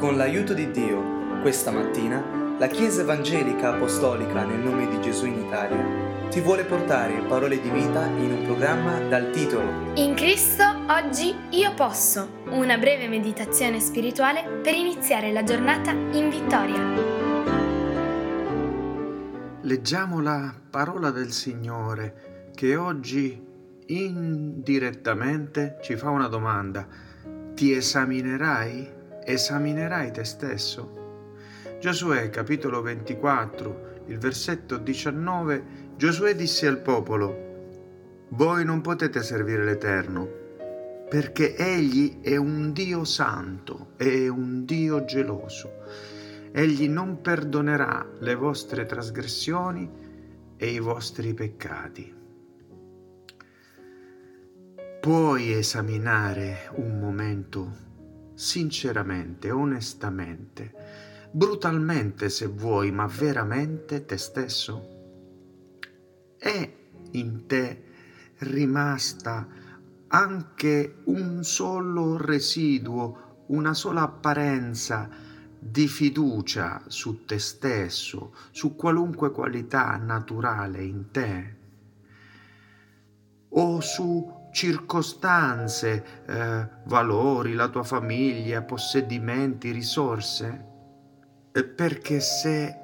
Con l'aiuto di Dio, questa mattina, la Chiesa Evangelica Apostolica nel nome di Gesù in Italia ti vuole portare parole di vita in un programma dal titolo In Cristo oggi io posso, una breve meditazione spirituale per iniziare la giornata in vittoria. Leggiamo la parola del Signore che oggi indirettamente ci fa una domanda. Ti esaminerai? Esaminerai te stesso? Giosuè capitolo 24, il versetto 19, Giosuè disse al popolo, voi non potete servire l'Eterno, perché Egli è un Dio santo, è un Dio geloso. Egli non perdonerà le vostre trasgressioni e i vostri peccati. Puoi esaminare un momento sinceramente, onestamente, brutalmente se vuoi, ma veramente te stesso? È in te rimasta anche un solo residuo, una sola apparenza di fiducia su te stesso, su qualunque qualità naturale in te, o su circostanze, eh, valori, la tua famiglia, possedimenti, risorse? Perché se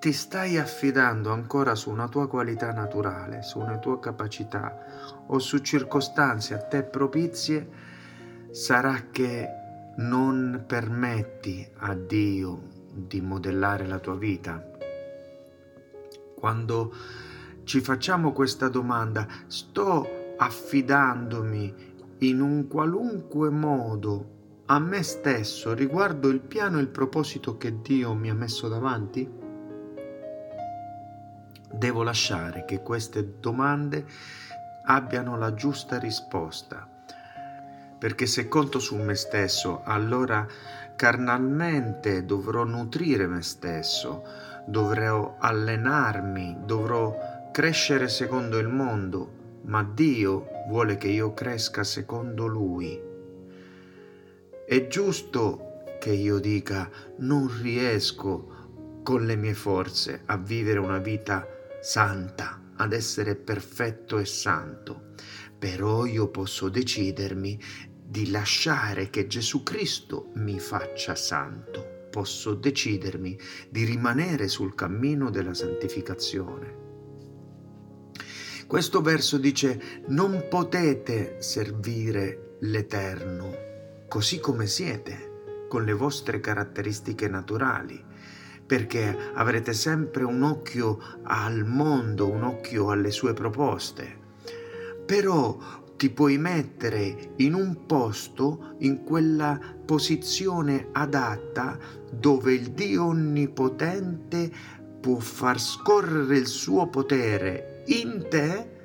ti stai affidando ancora su una tua qualità naturale, su una tua capacità o su circostanze a te propizie, sarà che non permetti a Dio di modellare la tua vita. Quando ci facciamo questa domanda, sto affidandomi in un qualunque modo a me stesso riguardo il piano e il proposito che Dio mi ha messo davanti? Devo lasciare che queste domande abbiano la giusta risposta, perché se conto su me stesso, allora carnalmente dovrò nutrire me stesso, dovrò allenarmi, dovrò crescere secondo il mondo, ma Dio vuole che io cresca secondo Lui. È giusto che io dica non riesco con le mie forze a vivere una vita santa, ad essere perfetto e santo, però io posso decidermi di lasciare che Gesù Cristo mi faccia santo. Posso decidermi di rimanere sul cammino della santificazione. Questo verso dice non potete servire l'Eterno così come siete, con le vostre caratteristiche naturali, perché avrete sempre un occhio al mondo, un occhio alle sue proposte. Però ti puoi mettere in un posto, in quella posizione adatta dove il Dio Onnipotente può far scorrere il suo potere in te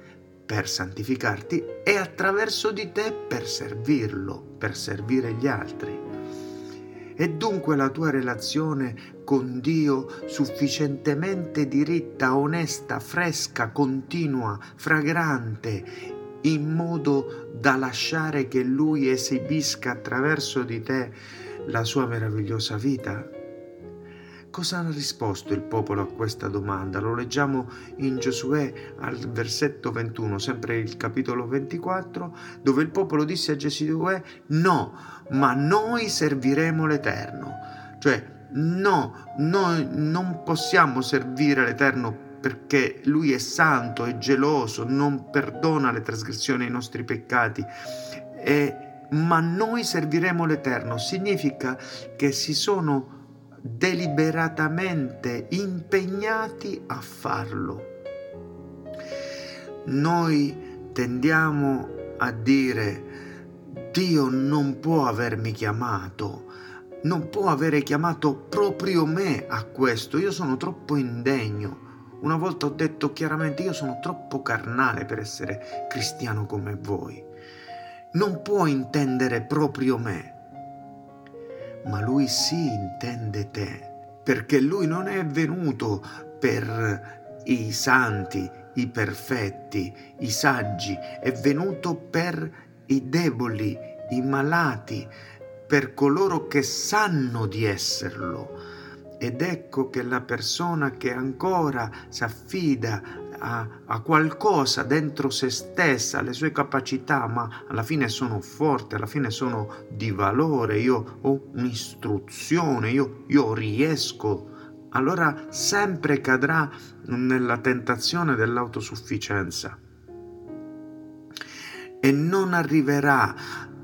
per santificarti e attraverso di te per servirlo, per servire gli altri. E dunque la tua relazione con Dio sufficientemente diritta, onesta, fresca, continua, fragrante, in modo da lasciare che Lui esibisca attraverso di te la sua meravigliosa vita? Cosa ha risposto il popolo a questa domanda? Lo leggiamo in Giosuè al versetto 21, sempre il capitolo 24, dove il popolo disse a Giosuè no, ma noi serviremo l'Eterno. Cioè, no, noi non possiamo servire l'Eterno perché Lui è santo, è geloso, non perdona le trasgressioni e i nostri peccati. E, ma noi serviremo l'Eterno. Significa che si sono deliberatamente impegnati a farlo. Noi tendiamo a dire Dio non può avermi chiamato, non può avere chiamato proprio me a questo, io sono troppo indegno. Una volta ho detto chiaramente io sono troppo carnale per essere cristiano come voi. Non può intendere proprio me ma lui sì intende te, perché lui non è venuto per i santi, i perfetti, i saggi, è venuto per i deboli, i malati, per coloro che sanno di esserlo. Ed ecco che la persona che ancora si affida a, a, qualcosa dentro se stessa, alle sue capacità, ma alla fine sono forte, alla fine sono di valore, io ho un'istruzione, io, io riesco, allora sempre cadrà nella tentazione dell'autosufficienza. E non arriverà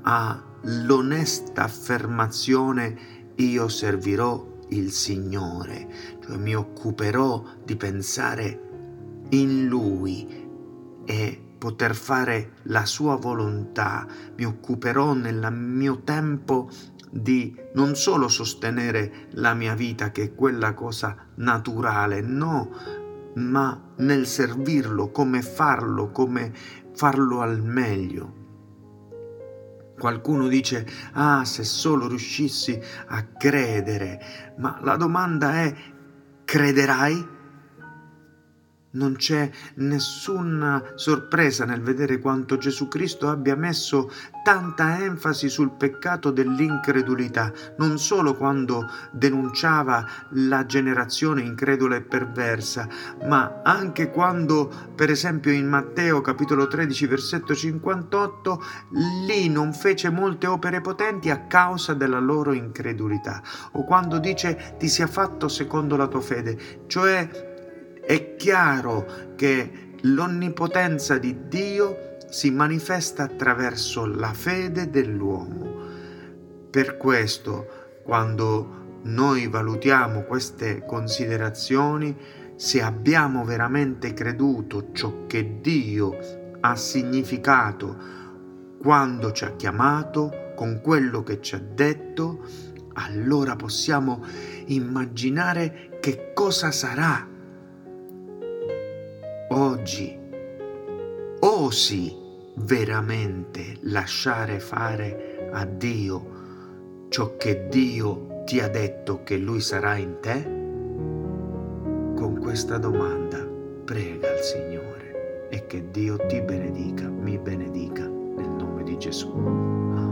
all'onesta affermazione io servirò il Signore, cioè mi occuperò di pensare in Lui e poter fare la sua volontà, mi occuperò nel mio tempo di non solo sostenere la mia vita, che è quella cosa naturale, no, ma nel servirlo, come farlo, come farlo al meglio. Qualcuno dice, ah, se solo riuscissi a credere, ma la domanda è, crederai? Non c'è nessuna sorpresa nel vedere quanto Gesù Cristo abbia messo tanta enfasi sul peccato dell'incredulità, non solo quando denunciava la generazione incredula e perversa, ma anche quando, per esempio in Matteo capitolo 13 versetto 58, lì non fece molte opere potenti a causa della loro incredulità, o quando dice ti sia fatto secondo la tua fede, cioè è chiaro che l'onnipotenza di Dio si manifesta attraverso la fede dell'uomo. Per questo, quando noi valutiamo queste considerazioni, se abbiamo veramente creduto ciò che Dio ha significato quando ci ha chiamato, con quello che ci ha detto, allora possiamo immaginare che cosa sarà oggi osi veramente lasciare fare a Dio ciò che Dio ti ha detto che Lui sarà in te? Con questa domanda prega al Signore e che Dio ti benedica, mi benedica nel nome di Gesù.